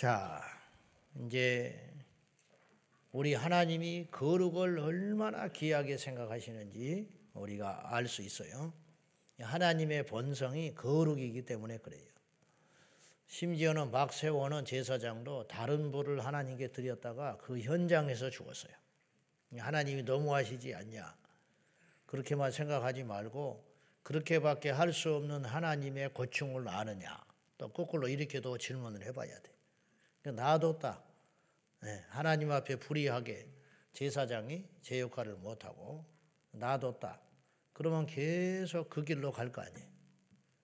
자, 이제 우리 하나님이 거룩을 얼마나 귀하게 생각하시는지 우리가 알 수 있어요. 하나님의 본성이 거룩이기 때문에 그래요. 심지어는 박세원은 제사장도 다른 부를 하나님께 드렸다가 그 현장에서 죽었어요. 하나님이 너무하시지 않냐. 그렇게만 생각하지 말고 그렇게밖에 할 수 없는 하나님의 고충을 아느냐. 또 거꾸로 이렇게도 질문을 해봐야 돼. 놔뒀다. 네, 하나님 앞에 불의하게 제사장이 제 역할을 못하고 놔뒀다. 그러면 계속 그 길로 갈 거 아니에요.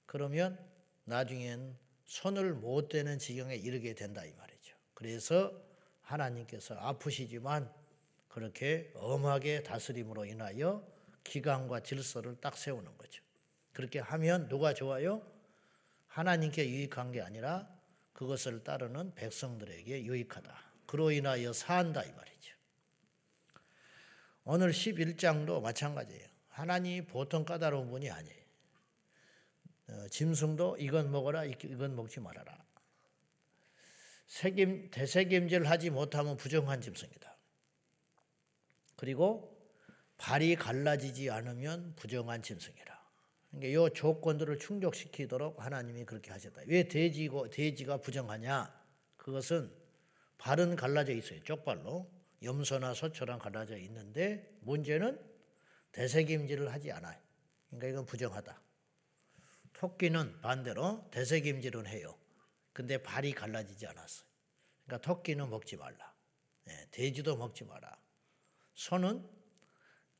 그러면 나중엔 손을 못 대는 지경에 이르게 된다 이 말이죠. 그래서 하나님께서 아프시지만 그렇게 엄하게 다스림으로 인하여 기강과 질서를 딱 세우는 거죠. 그렇게 하면 누가 좋아요? 하나님께 유익한 게 아니라 그것을 따르는 백성들에게 유익하다. 그로 인하여 산다 이 말이죠. 오늘 11장도 마찬가지예요. 하나님 보통 까다로운 분이 아니에요. 어, 짐승도 이건 먹어라 이건 먹지 말아라. 책임 대책임질 하지 못하면 부정한 짐승이다. 그리고 발이 갈라지지 않으면 부정한 짐승이라. 그러니까 이 조건들을 충족시키도록 하나님이 그렇게 하셨다. 왜 돼지고 돼지가 부정하냐? 그것은 발은 갈라져 있어요. 쪽발로 염소나 소처럼 갈라져 있는데 문제는 대세김질을 하지 않아요. 그러니까 이건 부정하다. 토끼는 반대로 대세김질은 해요. 근데 발이 갈라지지 않았어요. 그러니까 토끼는 먹지 말라. 네, 돼지도 먹지 마라. 소는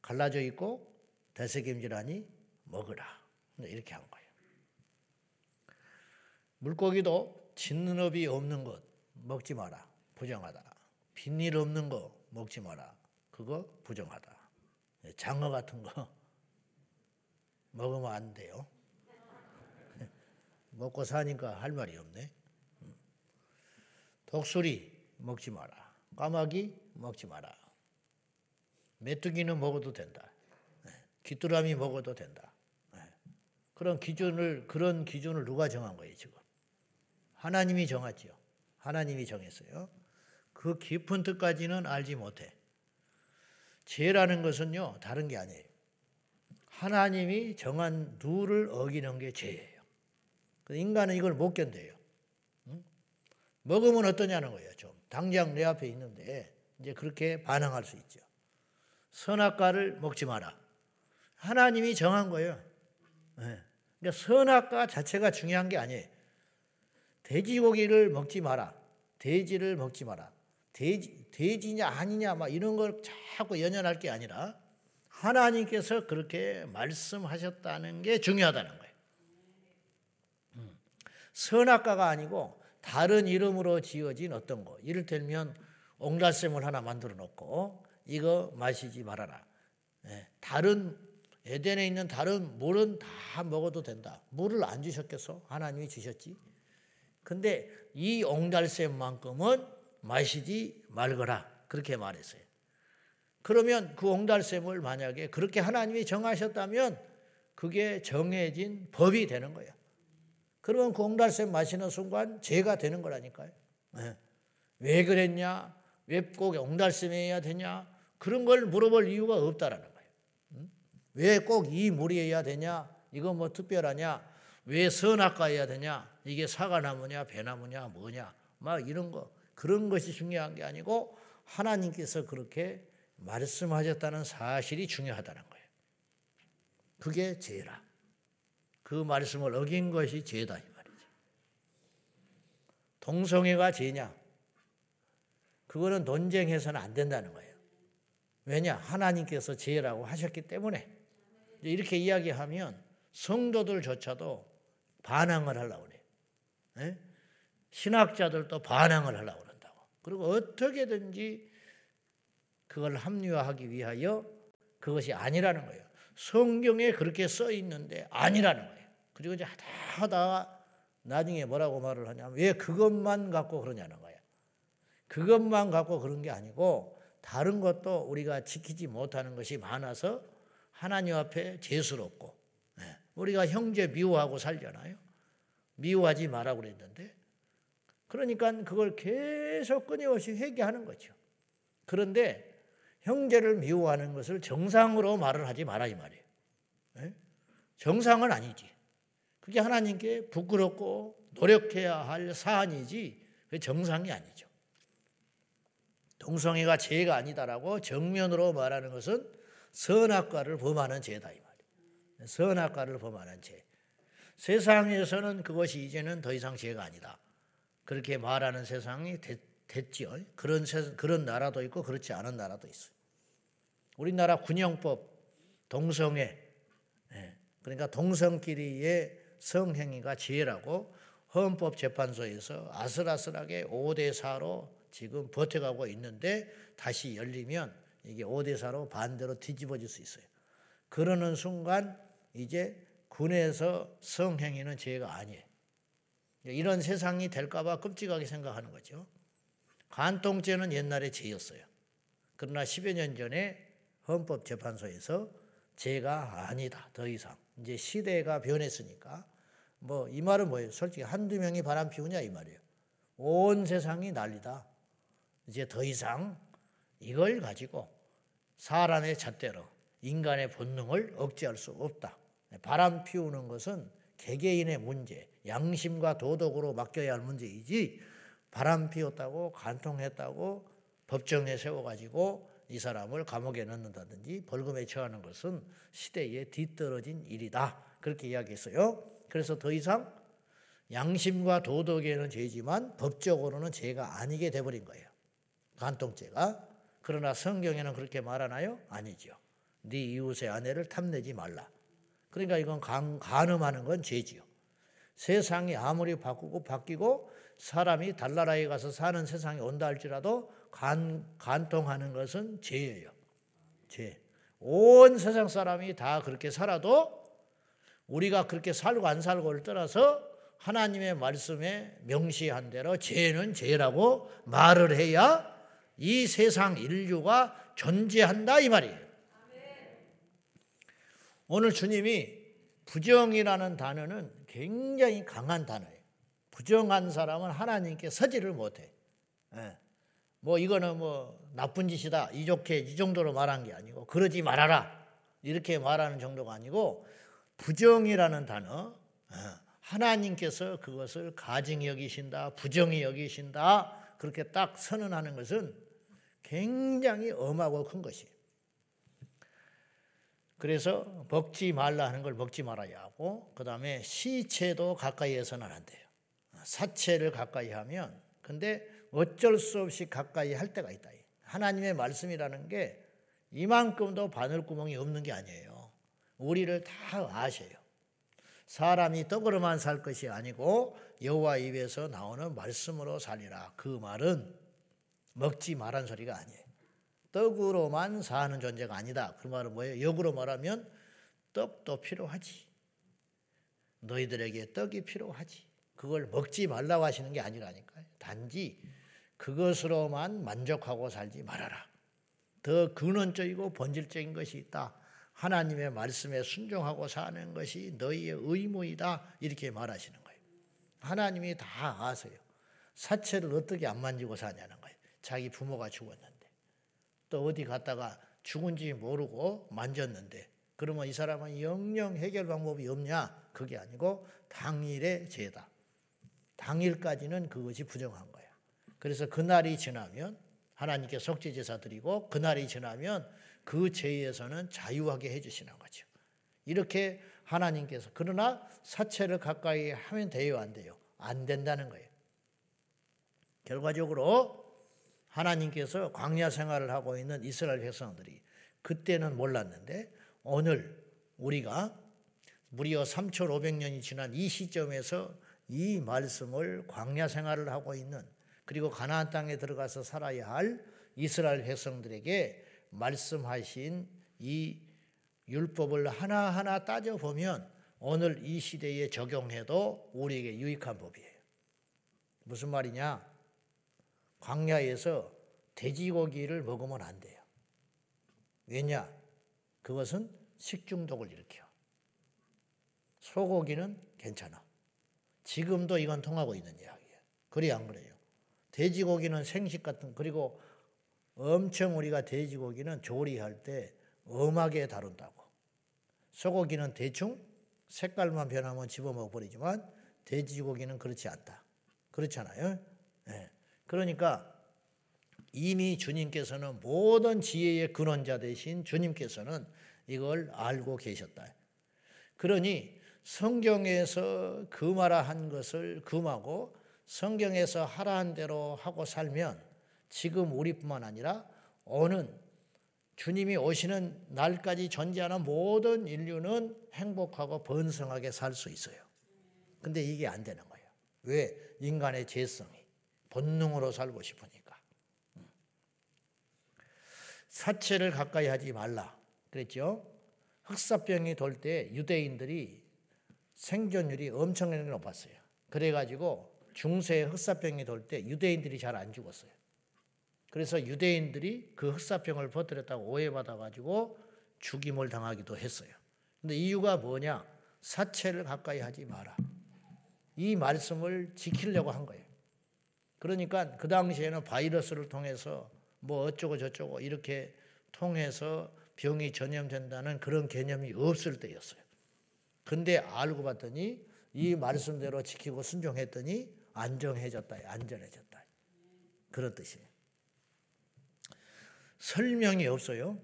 갈라져 있고 대세김질하니 먹으라. 이렇게 한 거예요. 물고기도 짖는 업이 없는 것 먹지 마라. 부정하다. 빈일 없는 거 먹지 마라. 그거 부정하다. 장어 같은 거 먹으면 안 돼요. 먹고 사니까 할 말이 없네. 독수리 먹지 마라. 까마귀 먹지 마라. 메뚜기는 먹어도 된다. 귀뚜라미 먹어도 된다. 그런 기준을 그런 기준을 누가 정한 거예요 지금? 하나님이 정하지요. 하나님이 정했어요. 그 깊은 뜻까지는 알지 못해. 죄라는 것은요, 다른 게 아니에요. 하나님이 정한 룰을 어기는 게 죄예요. 인간은 이걸 못 견뎌요. 응? 먹으면 어떠냐는 거예요, 좀. 당장 내 앞에 있는데, 이제 그렇게 반응할 수 있죠. 선악과를 먹지 마라. 하나님이 정한 거예요. 네. 그러니까 선악과 자체가 중요한 게 아니에요. 돼지고기를 먹지 마라. 돼지를 먹지 마라. 돼지, 돼지냐 아니냐 막 이런 걸 자꾸 연연할 게 아니라 하나님께서 그렇게 말씀하셨다는 게 중요하다는 거예요. 음. 선악과가 아니고 다른 이름으로 지어진 어떤 거. 이를테면 옹달샘을 하나 만들어 놓고 이거 마시지 말아라. 네. 다른 에덴에 있는 다른 물은 다 먹어도 된다. 물을 안 주셨겠어? 하나님이 주셨지. 근데 이 옹달샘만큼은 마시지 말거라. 그렇게 말했어요. 그러면 그 옹달샘을 만약에 그렇게 하나님이 정하셨다면 그게 정해진 법이 되는 거예요. 그러면 그 옹달샘 마시는 순간 죄가 되는 거라니까요. 네. 왜 그랬냐? 왜 꼭 옹달샘이어야 되냐? 그런 걸 물어볼 이유가 없다라는 거예요. 왜 꼭이 물이어야 되냐? 이거 뭐 특별하냐? 왜 선악과여야 되냐? 이게 사과나무냐, 배나무냐, 뭐냐? 막 이런 거. 그런 것이 중요한 게 아니고 하나님께서 그렇게 말씀하셨다는 사실이 중요하다는 거예요. 그게 죄라. 그 말씀을 어긴 것이 죄다 이 말이죠. 동성애가 죄냐? 그거는 논쟁해서는 안 된다는 거예요. 왜냐? 하나님께서 죄라고 하셨기 때문에 이렇게 이야기하면 성도들조차도 반항을 하려고 그래요. 네? 신학자들도 반항을 하려고 그리고 어떻게든지 그걸 합리화하기 위하여 그것이 아니라는 거예요. 성경에 그렇게 써 있는데 아니라는 거예요. 그리고 이제 하다 하다 나중에 뭐라고 말을 하냐면 왜 그것만 갖고 그러냐는 거예요. 그것만 갖고 그런 게 아니고 다른 것도 우리가 지키지 못하는 것이 많아서 하나님 앞에 죄스럽고 예, 우리가 형제 미워하고 살잖아요. 미워하지 마라 그랬는데 그러니까 그걸 계속 끊임없이 회개하는 거죠. 그런데 형제를 미워하는 것을 정상으로 말을 하지 마라 이 말이에요. 네? 정상은 아니지. 그게 하나님께 부끄럽고 노력해야 할 사안이지 그 정상이 아니죠. 동성애가 죄가 아니다라고 정면으로 말하는 것은 선악과를 범하는 죄다 이 말이에요. 선악과를 범하는 죄. 세상에서는 그것이 이제는 더 이상 죄가 아니다. 그렇게 말하는 세상이 됐, 됐지요. 그런 그런 나라도 있고 그렇지 않은 나라도 있어요. 우리나라 군형법 동성애 예, 그러니까 동성끼리의 성행위가 죄라고 헌법재판소에서 아슬아슬하게 5대 4로 지금 버텨가고 있는데 다시 열리면 이게 5대 4로 반대로 뒤집어질 수 있어요. 그러는 순간 이제 군에서 성행위는 죄가 아니에요. 이런 세상이 될까봐 끔찍하게 생각하는 거죠. 간통죄는 옛날에 죄였어요. 그러나 10여 년 전에 헌법재판소에서 죄가 아니다. 더 이상. 이제 시대가 변했으니까. 뭐, 이 말은 뭐예요? 솔직히 한두 명이 바람 피우냐, 이 말이에요. 온 세상이 난리다. 이제 더 이상 이걸 가지고 사람의 잣대로 인간의 본능을 억제할 수 없다. 바람 피우는 것은 개개인의 문제, 양심과 도덕으로 맡겨야 할 문제이지 바람 피웠다고 간통했다고 법정에 세워가지고 이 사람을 감옥에 넣는다든지 벌금에 처하는 것은 시대에 뒤떨어진 일이다. 그렇게 이야기했어요. 그래서 더 이상 양심과 도덕에는 죄지만 법적으로는 죄가 아니게 돼버린 거예요. 간통죄가. 그러나 성경에는 그렇게 말하나요? 아니죠. 네 이웃의 아내를 탐내지 말라. 그러니까 이건 간, 간음하는 건 죄지요. 세상이 아무리 바꾸고 바뀌고 사람이 달나라에 가서 사는 세상이 온다 할지라도 간, 간통하는 것은 죄예요. 죄. 온 세상 사람이 다 그렇게 살아도 우리가 그렇게 살고 안 살고를 떠나서 하나님의 말씀에 명시한 대로 죄는 죄라고 말을 해야 이 세상 인류가 존재한다 이 말이에요. 오늘 주님이 부정이라는 단어는 굉장히 강한 단어예요. 부정한 사람은 하나님께 서지를 못해. 예. 뭐 이거는 뭐 나쁜 짓이다 이 좋게 이 정도로 말한 게 아니고 그러지 말아라 이렇게 말하는 정도가 아니고 부정이라는 단어 어, 하나님께서 그것을 가증히 여기신다 부정히 여기신다 그렇게 딱 선언하는 것은 굉장히 엄하고 큰 것이에요. 그래서 먹지 말라 하는 걸 먹지 말아야 하고 그 다음에 시체도 가까이에서는 안 돼요. 사체를 가까이 하면 근데 어쩔 수 없이 가까이 할 때가 있다. 하나님의 말씀이라는 게 이만큼도 바늘구멍이 없는 게 아니에요. 우리를 다 아셔요. 사람이 떡으로만 살 것이 아니고 여호와 입에서 나오는 말씀으로 살리라. 그 말은 먹지 말란 소리가 아니에요. 떡으로만 사는 존재가 아니다. 그 말은 뭐예요? 역으로 말하면 떡도 필요하지. 너희들에게 떡이 필요하지. 그걸 먹지 말라고 하시는 게 아니라니까요. 단지 그것으로만 만족하고 살지 말아라. 더 근원적이고 본질적인 것이 있다. 하나님의 말씀에 순종하고 사는 것이 너희의 의무이다. 이렇게 말하시는 거예요. 하나님이 다 아세요. 사체를 어떻게 안 만지고 사냐는 거예요. 자기 부모가 죽었는데. 또 어디 갔다가 죽은지 모르고 만졌는데. 그러면 이 사람은 영영 해결 방법이 없냐? 그게 아니고 당일의 죄다. 당일까지는 그것이 부정한 거예요. 그래서 그날이 지나면 하나님께 속죄 제사 드리고 그날이 지나면 그 죄에서는 자유하게 해 주시는 거죠. 이렇게 하나님께서 그러나 사체를 가까이 하면 돼요, 안 돼요? 안 된다는 거예요. 결과적으로 하나님께서 광야 생활을 하고 있는 이스라엘 백성들이 그때는 몰랐는데 오늘 우리가 무려 3,500년이 지난 이 시점에서 이 말씀을 광야 생활을 하고 있는 그리고 가나안 땅에 들어가서 살아야 할 이스라엘 백성들에게 말씀하신 이 율법을 하나하나 따져 보면 오늘 이 시대에 적용해도 우리에게 유익한 법이에요. 무슨 말이냐? 광야에서 돼지고기를 먹으면 안 돼요. 왜냐? 그것은 식중독을 일으켜. 소고기는 괜찮아. 지금도 이건 통하고 있는 이야기예요. 그래 안 그래요? 돼지고기는 생식 같은 그리고 엄청 우리가 돼지고기는 조리할 때 엄하게 다룬다고. 소고기는 대충 색깔만 변하면 집어먹어 버리지만 돼지고기는 그렇지 않다. 그렇잖아요. 네. 그러니까 이미 주님께서는 모든 지혜의 근원자 되신 주님께서는 이걸 알고 계셨다. 그러니 성경에서 금하라 한 것을 금하고 성경에서 하라 한 대로 하고 살면 지금 우리뿐만 아니라 오는 주님이 오시는 날까지 존재하는 모든 인류는 행복하고 번성하게 살 수 있어요. 근데 이게 안 되는 거예요. 왜? 인간의 죄성이 본능으로 살고 싶으니까. 음. 사체를 가까이 하지 말라. 그랬죠? 흑사병이 돌 때 유대인들이 생존율이 엄청나게 높았어요. 그래가지고 중세 흑사병이 돌 때 유대인들이 잘 안 죽었어요. 그래서 유대인들이 그 흑사병을 퍼뜨렸다고 오해받아가지고 죽임을 당하기도 했어요. 근데 이유가 뭐냐? 사체를 가까이 하지 마라. 이 말씀을 지키려고 한 거예요. 그러니까 그 당시에는 바이러스를 통해서 뭐 어쩌고 저쩌고 이렇게 통해서 병이 전염된다는 그런 개념이 없을 때였어요. 근데 알고 봤더니 이 말씀대로 지키고 순종했더니 안정해졌다, 안전해졌다. 그런 뜻이에요. 설명이 없어요.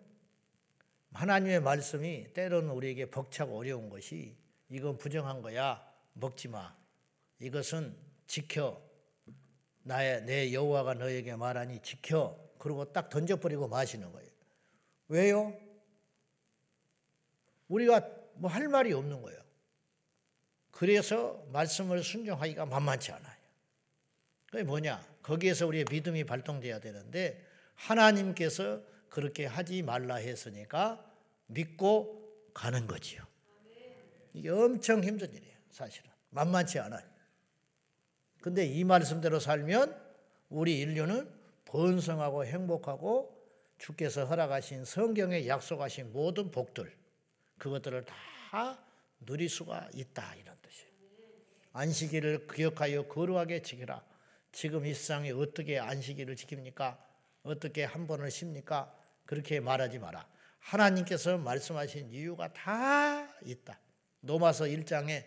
하나님의 말씀이 때로는 우리에게 벅차고 어려운 것이 이건 부정한 거야. 먹지 마. 이것은 지켜. 나의 내 여호와가 너에게 말하니 지켜. 그리고 딱 던져버리고 마시는 거예요. 왜요? 우리가 뭐 할 말이 없는 거예요. 그래서 말씀을 순종하기가 만만치 않아요. 그게 뭐냐? 거기에서 우리의 믿음이 발동돼야 되는데 하나님께서 그렇게 하지 말라 했으니까 믿고 가는 거지요. 이게 엄청 힘든 일이에요, 사실은. 만만치 않아요. 근데 이 말씀대로 살면 우리 인류는 번성하고 행복하고 주께서 허락하신 성경에 약속하신 모든 복들 그것들을 다 누릴 수가 있다 이런 뜻이에요. 안식일을 기억하여 거룩하게 지키라. 지금 이 세상에 어떻게 안식일을 지킵니까? 어떻게 한 번을 쉽니까? 그렇게 말하지 마라. 하나님께서 말씀하신 이유가 다 있다. 노마서 1장에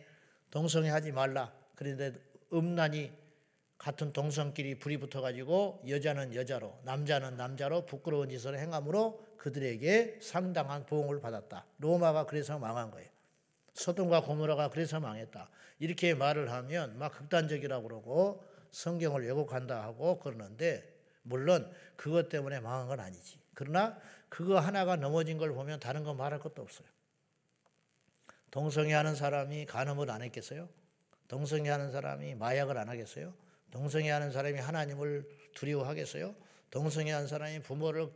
동성애 하지 말라. 그런데 음란이 같은 동성끼리 불이 붙어가지고 여자는 여자로 남자는 남자로 부끄러운 짓을 행함으로 그들에게 상당한 보응을 받았다. 로마가 그래서 망한 거예요. 소돔과 고모라가 그래서 망했다. 이렇게 말을 하면 막 극단적이라고 그러고 성경을 왜곡한다 하고 그러는데 물론 그것 때문에 망한 건 아니지. 그러나 그거 하나가 넘어진 걸 보면 다른 거 말할 것도 없어요. 동성애 하는 사람이 간음을 안 했겠어요? 동성애 하는 사람이 마약을 안 하겠어요? 동성애 하는 사람이 하나님을 두려워하겠어요? 동성애 하는 사람이 부모를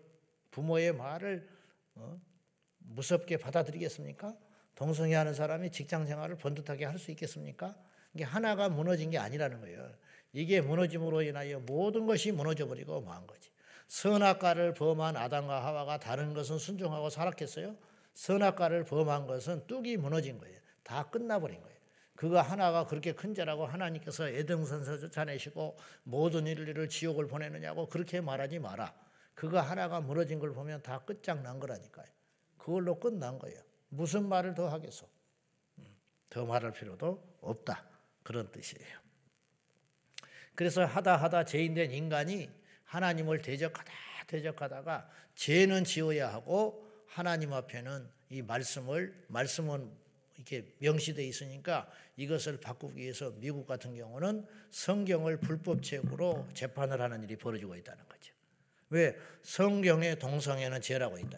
부모의 말을 어? 무섭게 받아들이겠습니까? 동성애 하는 사람이 직장 생활을 번듯하게 할 수 있겠습니까? 이게 하나가 무너진 게 아니라는 거예요. 이게 무너짐으로 인하여 모든 것이 무너져 버리고 망한 거지. 선악과를 범한 아담과 하와가 다른 것은 순종하고 살았겠어요? 선악과를 범한 것은 뚝이 무너진 거예요. 다 끝나버린 거예요. 그거 하나가 그렇게 큰 죄라고 하나님께서 에덴선서 쫓아내시고 모든 인류를 지옥을 보내느냐고 그렇게 말하지 마라. 그거 하나가 무너진 걸 보면 다 끝장난 거라니까요. 그걸로 끝난 거예요. 무슨 말을 더 하겠어? 음, 더 말할 필요도 없다. 그런 뜻이에요. 그래서 하다 하다 죄인된 인간이 하나님을 대적하다 대적하다가 죄는 지어야 하고 하나님 앞에는 이 말씀을 말씀은 이렇게 명시되어 있으니까 이것을 바꾸기 위해서 미국 같은 경우는 성경을 불법책으로 재판을 하는 일이 벌어지고 있다는 거죠. 왜 성경의 동성애는 죄라고 있다.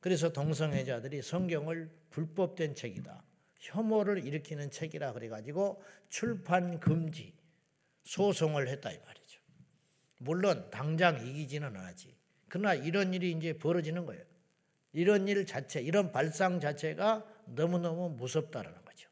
그래서 동성애자들이 성경을 불법된 책이다. 혐오를 일으키는 책이라 그래가지고 출판 금지 소송을 했다 이 말이죠. 물론 당장 이기지는 않았지. 그러나 이런 일이 이제 벌어지는 거예요. 이런 일 자체, 이런 발상 자체가 너무너무 무섭다라는 거죠.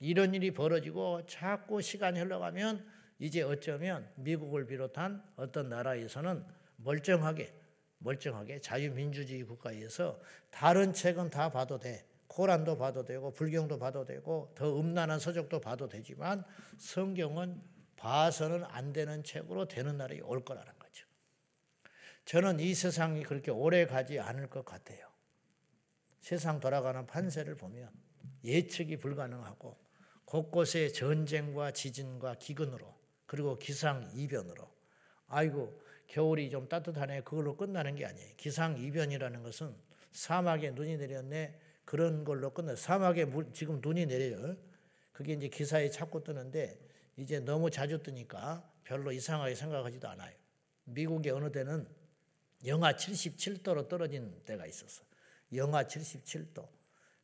이런 일이 벌어지고 자꾸 시간이 흘러가면 이제 어쩌면 미국을 비롯한 어떤 나라에서는 멀쩡하게 멀쩡하게 자유민주주의 국가에서 다른 책은 다 봐도 돼. 코란도 봐도 되고 불경도 봐도 되고 더 음란한 서적도 봐도 되지만 성경은 봐서는 안 되는 책으로 되는 날이 올 거라는 거죠. 저는 이 세상이 그렇게 오래 가지 않을 것 같아요. 세상 돌아가는 판세를 보면 예측이 불가능하고 곳곳에 전쟁과 지진과 기근으로 그리고 기상 이변으로 아이고 겨울이 좀 따뜻하네 그걸로 끝나는 게 아니에요. 기상 이변이라는 것은 사막에 눈이 내렸네 그런 걸로 끝나. 사막에 지금 눈이 내려요. 그게 이제 기사에 자꾸 뜨는데 이제 너무 자주 뜨니까 별로 이상하게 생각하지도 않아요. 미국의 어느 데는 영하 77도로 떨어진 때가 있었어. 영하 77도.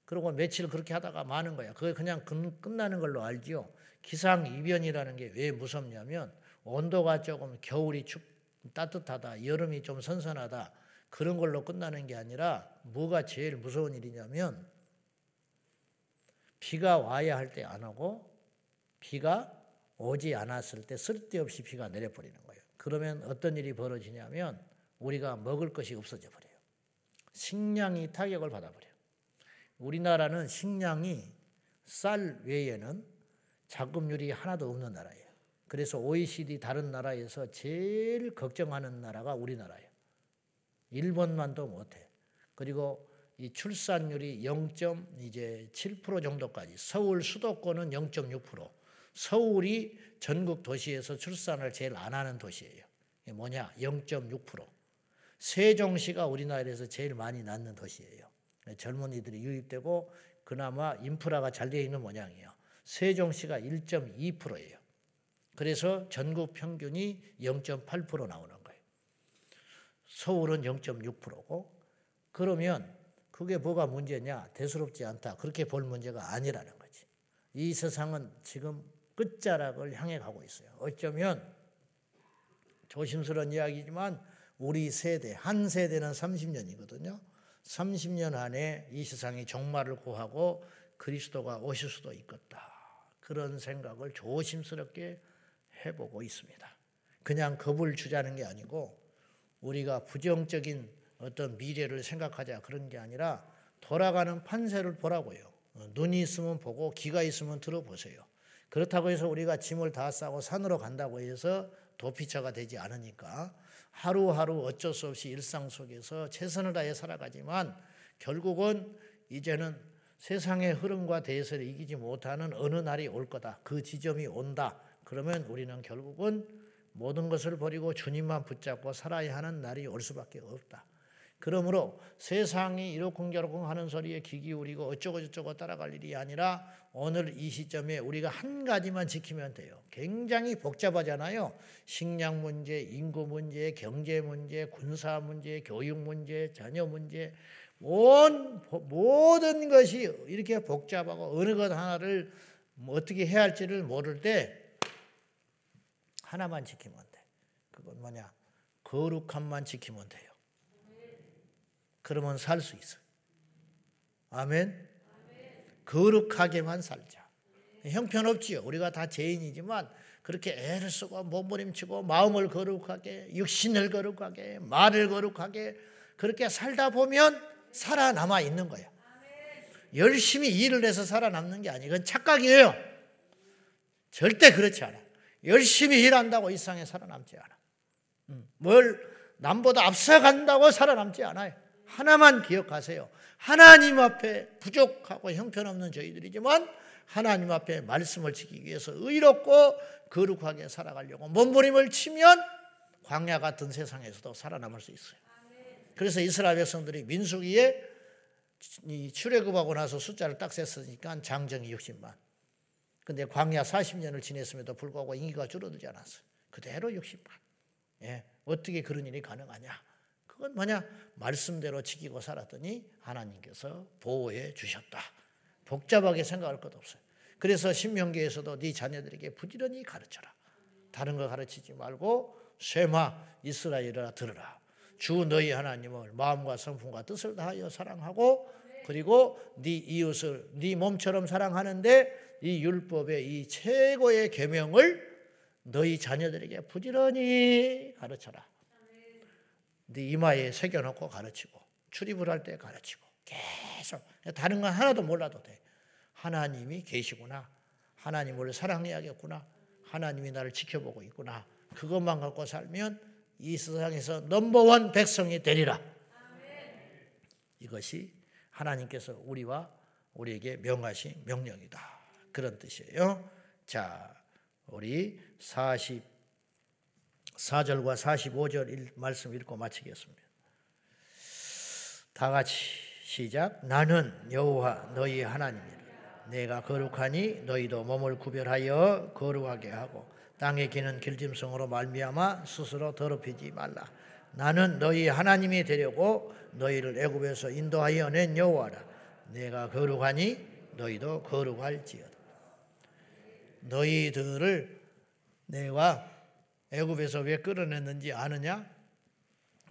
그리고 며칠 그렇게 하다가 마는 거야. 그게 그냥 끝나는 걸로 알지요. 기상 이변이라는 게 왜 무섭냐면 온도가 조금 겨울이 춥 따뜻하다, 여름이 좀 선선하다 그런 걸로 끝나는 게 아니라 뭐가 제일 무서운 일이냐면 비가 와야 할 때 안 오고 비가 오지 않았을 때 쓸데없이 비가 내려버리는 거예요. 그러면 어떤 일이 벌어지냐면 우리가 먹을 것이 없어져 버려요. 식량이 타격을 받아버려요. 우리나라는 식량이 쌀 외에는 자급률이 하나도 없는 나라예요. 그래서 OECD 다른 나라에서 제일 걱정하는 나라가 우리나라예요. 일본만도 못해. 그리고 이 출산율이 0. 이제 7% 정도까지. 서울 수도권은 0.6%. 서울이 전국 도시에서 출산을 제일 안 하는 도시예요. 뭐냐? 0.6%. 세종시가 우리나라에서 제일 많이 낳는 도시예요. 젊은이들이 유입되고 그나마 인프라가 잘 되어 있는 모양이에요. 세종시가 1.2%예요. 그래서 전국 평균이 0.8% 나오는 거예요. 서울은 0.6%고 그러면 그게 뭐가 문제냐? 대수롭지 않다. 그렇게 볼 문제가 아니라는 거지. 이 세상은 지금 끝자락을 향해 가고 있어요. 어쩌면 조심스러운 이야기지만 우리 세대, 한 세대는 30년이거든요. 30년 안에 이 세상이 종말을 고하고 그리스도가 오실 수도 있겠다. 그런 생각을 조심스럽게 해보고 있습니다. 그냥 겁을 주자는 게 아니고 우리가 부정적인 어떤 미래를 생각하자 그런 게 아니라 돌아가는 판세를 보라고요. 눈이 있으면 보고 귀가 있으면 들어보세요. 그렇다고 해서 우리가 짐을 다 싸고 산으로 간다고 해서 도피처가 되지 않으니까 하루하루 어쩔 수 없이 일상 속에서 최선을 다해 살아가지만 결국은 이제는 세상의 흐름과 대해서를 이기지 못하는 어느 날이 올 거다. 그 지점이 온다. 그러면 우리는 결국은 모든 것을 버리고 주님만 붙잡고 살아야 하는 날이 올 수밖에 없다. 그러므로 세상이 이러쿵저러쿵 하는 소리에 귀 기울이고 어쩌고저쩌고 따라갈 일이 아니라 오늘 이 시점에 우리가 한 가지만 지키면 돼요. 굉장히 복잡하잖아요. 식량 문제, 인구 문제, 경제 문제, 군사 문제, 교육 문제, 자녀 문제, 온, 모든 것이 이렇게 복잡하고 어느 것 하나를 뭐 어떻게 해야 할지를 모를 때 하나만 지키면 돼. 그건 뭐냐? 거룩함만 지키면 돼요. 그러면 살 수 있어요. 아멘. 거룩하게만 살자. 형편없지요. 우리가 다 죄인이지만 그렇게 애를 쓰고 몸부림치고 마음을 거룩하게, 육신을 거룩하게, 말을 거룩하게 그렇게 살다 보면 살아남아 있는 거야. 열심히 일을 해서 살아남는 게 아니고 그건 착각이에요. 절대 그렇지 않아. 열심히 일한다고 이 세상에 살아남지 않아. 음, 뭘 남보다 앞서간다고 살아남지 않아요. 하나만 기억하세요. 하나님 앞에 부족하고 형편없는 저희들이지만 하나님 앞에 말씀을 지키기 위해서 의롭고 거룩하게 살아가려고 몸부림을 치면 광야 같은 세상에서도 살아남을 수 있어요. 그래서 이스라엘 백성들이 민수기에 출애굽하고 나서 숫자를 딱 셌으니까 장정이 60만. 근데 광야 40년을 지냈음에도 불구하고 인기가 줄어들지 않았어요. 그대로 60만. 예, 어떻게 그런 일이 가능하냐? 그건 뭐냐? 말씀대로 지키고 살았더니 하나님께서 보호해 주셨다. 복잡하게 생각할 것 없어요. 그래서 신명기에서도 네 자녀들에게 부지런히 가르쳐라. 다른 거 가르치지 말고 쇠마 이스라엘아 들으라. 주 너희 하나님을 마음과 성품과 뜻을 다하여 사랑하고 그리고 네 이웃을 네 몸처럼 사랑하는데 이 율법의 이 최고의 계명을 너희 자녀들에게 부지런히 가르쳐라. 네 이마에 새겨놓고 가르치고 출입을 할 때 가르치고 계속 다른 건 하나도 몰라도 돼. 하나님이 계시구나. 하나님을 사랑해야겠구나. 하나님이 나를 지켜보고 있구나. 그것만 갖고 살면 이 세상에서 넘버원 백성이 되리라. 이것이 하나님께서 우리와 우리에게 명하신 명령이다. 그런 뜻이에요. 자, 우리 44절과 45절 말씀 읽고 마치겠습니다. 다 같이 시작. 나는 여호와 너희 하나님이라. 내가 거룩하니 너희도 몸을 구별하여 거룩하게 하고 땅에 기는 길짐승으로 말미암아 스스로 더럽히지 말라. 나는 너희 하나님이 되려고 너희를 애굽에서 인도하여 낸 여호와라. 내가 거룩하니 너희도 거룩할지어다. 너희들을 내가 애굽에서 왜 끌어냈는지 아느냐?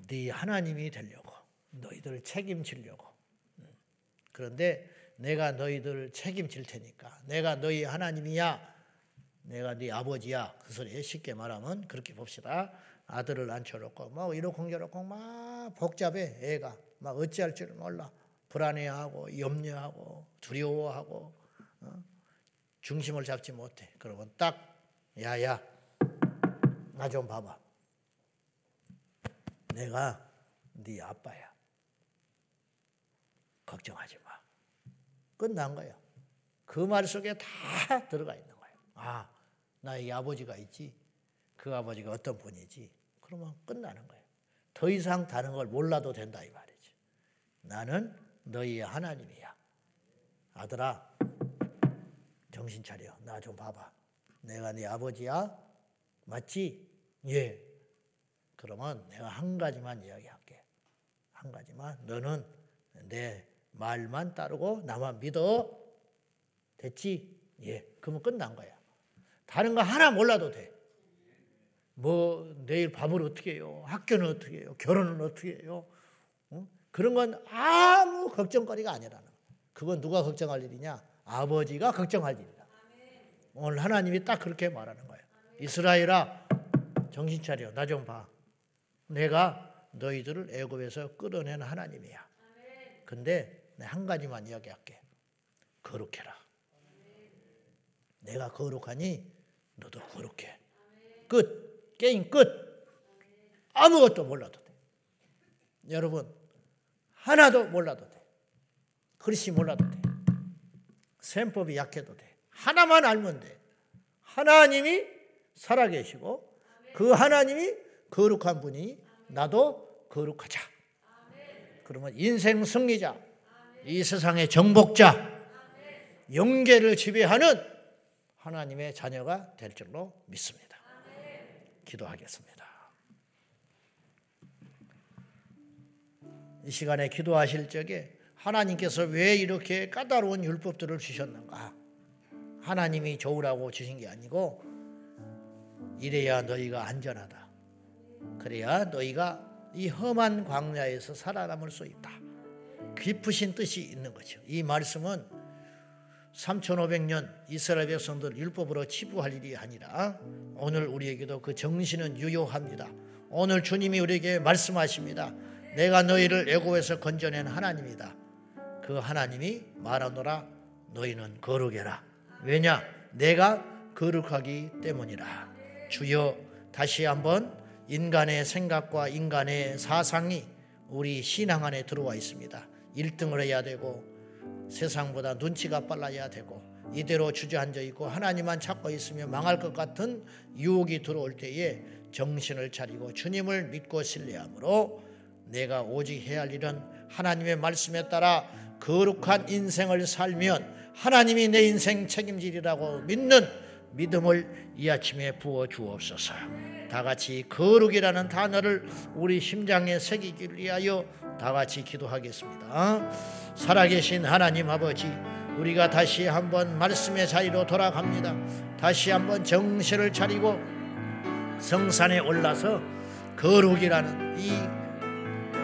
네 하나님이 되려고 너희들을 책임지려고. 그런데 내가 너희들을 책임질 테니까 내가 너희 하나님이야. 내가 네 아버지야. 그 소리 쉽게 말하면 그렇게 봅시다. 아들을 앉혀놓고 뭐 이러고 저러고 막 복잡해 애가 막 어찌할 줄 몰라 불안해하고 염려하고 두려워하고 어? 중심을 잡지 못해. 그러면 딱 야야 나 좀 봐봐. 내가 네 아빠야. 걱정하지 마. 끝난 거야. 그말 속에 다 들어가 있는 거야. 아, 나의 아버지가 있지. 그 아버지가 어떤 분이지. 그러면 끝나는 거예요. 더 이상 다른 걸 몰라도 된다 이 말이지. 나는 너희의 하나님이야. 아들아, 정신 차려. 나 좀 봐봐. 내가 네 아버지야? 맞지? 예. 그러면 내가 한 가지만 이야기할게. 한 가지만. 너는 내 말만 따르고 나만 믿어. 됐지? 예. 그러면 끝난 거야. 다른 거 하나 몰라도 돼. 뭐 내일 밥을 어떻게 해요? 학교는 어떻게 해요? 결혼은 어떻게 해요? 어? 그런 건 아무 걱정거리가 아니라는 거야. 그건 누가 걱정할 일이냐? 아버지가 걱정할 일이다. 오늘 하나님이 딱 그렇게 말하는 거예요. 이스라엘아 정신 차려. 나 좀 봐. 내가 너희들을 애굽에서 끌어낸 하나님이야. 근데 한 가지만 이야기할게. 거룩해라. 내가 거룩하니 너도 거룩해. 끝. 게임 끝. 아무것도 몰라도 돼. 여러분 하나도 몰라도 돼. 글씨 몰라도 돼. 셈법이 약해도 돼. 하나만 알면 돼. 하나님이 살아계시고 그 하나님이 거룩한 분이 나도 거룩하자. 그러면 인생 승리자, 이 세상의 정복자, 영계를 지배하는 하나님의 자녀가 될 줄로 믿습니다. 기도하겠습니다. 이 시간에 기도하실 적에 하나님께서 왜 이렇게 까다로운 율법들을 주셨는가? 하나님이 좋으라고 주신 게 아니고 이래야 너희가 안전하다. 그래야 너희가 이 험한 광야에서 살아남을 수 있다. 깊으신 뜻이 있는 거죠. 이 말씀은 3500년 이스라엘 백성들 율법으로 치부할 일이 아니라 오늘 우리에게도 그 정신은 유효합니다. 오늘 주님이 우리에게 말씀하십니다. 내가 너희를 애고에서 건져낸 하나님이다. 그 하나님이 말하노라 너희는 거룩해라. 왜냐? 내가 거룩하기 때문이라. 주여 다시 한번 인간의 생각과 인간의 사상이 우리 신앙 안에 들어와 있습니다. 1등을 해야 되고 세상보다 눈치가 빨라야 되고 이대로 주저앉아 있고 하나님만 찾고 있으면 망할 것 같은 유혹이 들어올 때에 정신을 차리고 주님을 믿고 신뢰함으로 내가 오직 해야 할 일은 하나님의 말씀에 따라 거룩한 인생을 살면 하나님이 내 인생 책임지리라고 믿는 믿음을 이 아침에 부어 주옵소서. 다 같이 거룩이라는 단어를 우리 심장에 새기기 위하여 다 같이 기도하겠습니다. 살아계신 하나님 아버지, 우리가 다시 한번 말씀의 자리로 돌아갑니다. 다시 한번 정신을 차리고 성산에 올라서 거룩이라는 이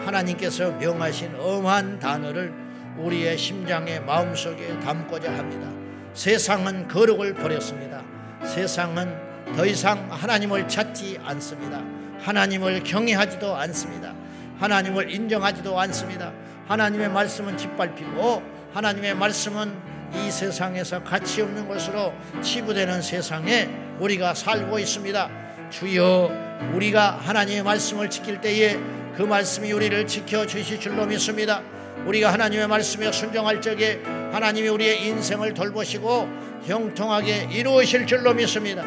하나님께서 명하신 엄한 단어를 우리의 심장의 마음속에 담고자 합니다. 세상은 거룩을 버렸습니다. 세상은 더 이상 하나님을 찾지 않습니다. 하나님을 경외하지도 않습니다. 하나님을 인정하지도 않습니다. 하나님의 말씀은 짓밟히고 하나님의 말씀은 이 세상에서 가치 없는 것으로 치부되는 세상에 우리가 살고 있습니다. 주여 우리가 하나님의 말씀을 지킬 때에 그 말씀이 우리를 지켜 주실 줄로 믿습니다. 우리가 하나님의 말씀에 순종할 적에 하나님이 우리의 인생을 돌보시고 형통하게 이루으실 줄로 믿습니다.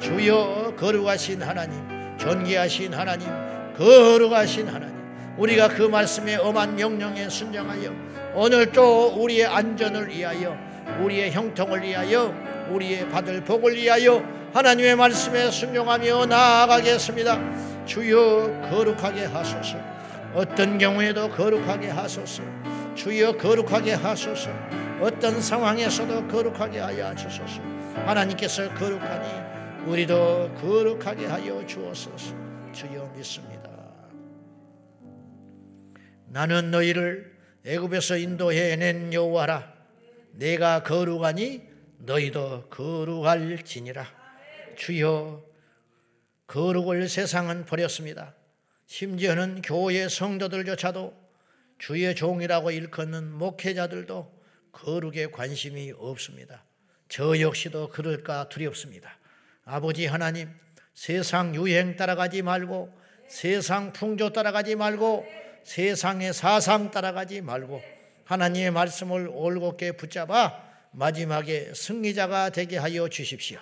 주여 거룩하신 하나님, 존귀하신 하나님, 거룩하신 하나님, 우리가 그 말씀의 엄한 명령에 순종하여 오늘 또 우리의 안전을 위하여, 우리의 형통을 위하여, 우리의 받을 복을 위하여 하나님의 말씀에 순종하며 나아가겠습니다. 주여 거룩하게 하소서. 어떤 경우에도 거룩하게 하소서. 주여 거룩하게 하소서. 어떤 상황에서도 거룩하게 하여 주소서. 하나님께서 거룩하니 우리도 거룩하게 하여 주옵소서. 주여 믿습니다. 나는 너희를 애굽에서 인도해 낸 여호와라. 내가 거룩하니 너희도 거룩할지니라. 주여 거룩을 세상은 버렸습니다. 심지어는 교회 성도들조차도 주의 종이라고 일컫는 목회자들도 거룩에 관심이 없습니다. 저 역시도 그럴까 두렵습니다. 아버지 하나님, 세상 유행 따라가지 말고, 세상 풍조 따라가지 말고, 세상의 사상 따라가지 말고, 하나님의 말씀을 올곧게 붙잡아 마지막에 승리자가 되게 하여 주십시오.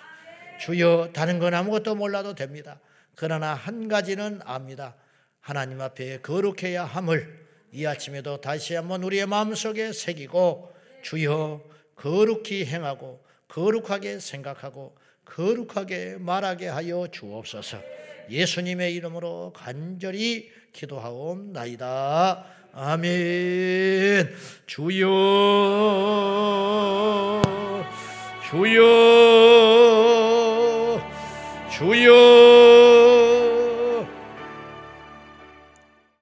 주여, 다른 건 아무것도 몰라도 됩니다. 그러나 한 가지는 압니다. 하나님 앞에 거룩해야 함을 이 아침에도 다시 한번 우리의 마음속에 새기고 주여 거룩히 행하고 거룩하게 생각하고 거룩하게 말하게 하여 주옵소서. 예수님의 이름으로 간절히 기도하옵나이다. 아멘. 주여, 주여, 주여.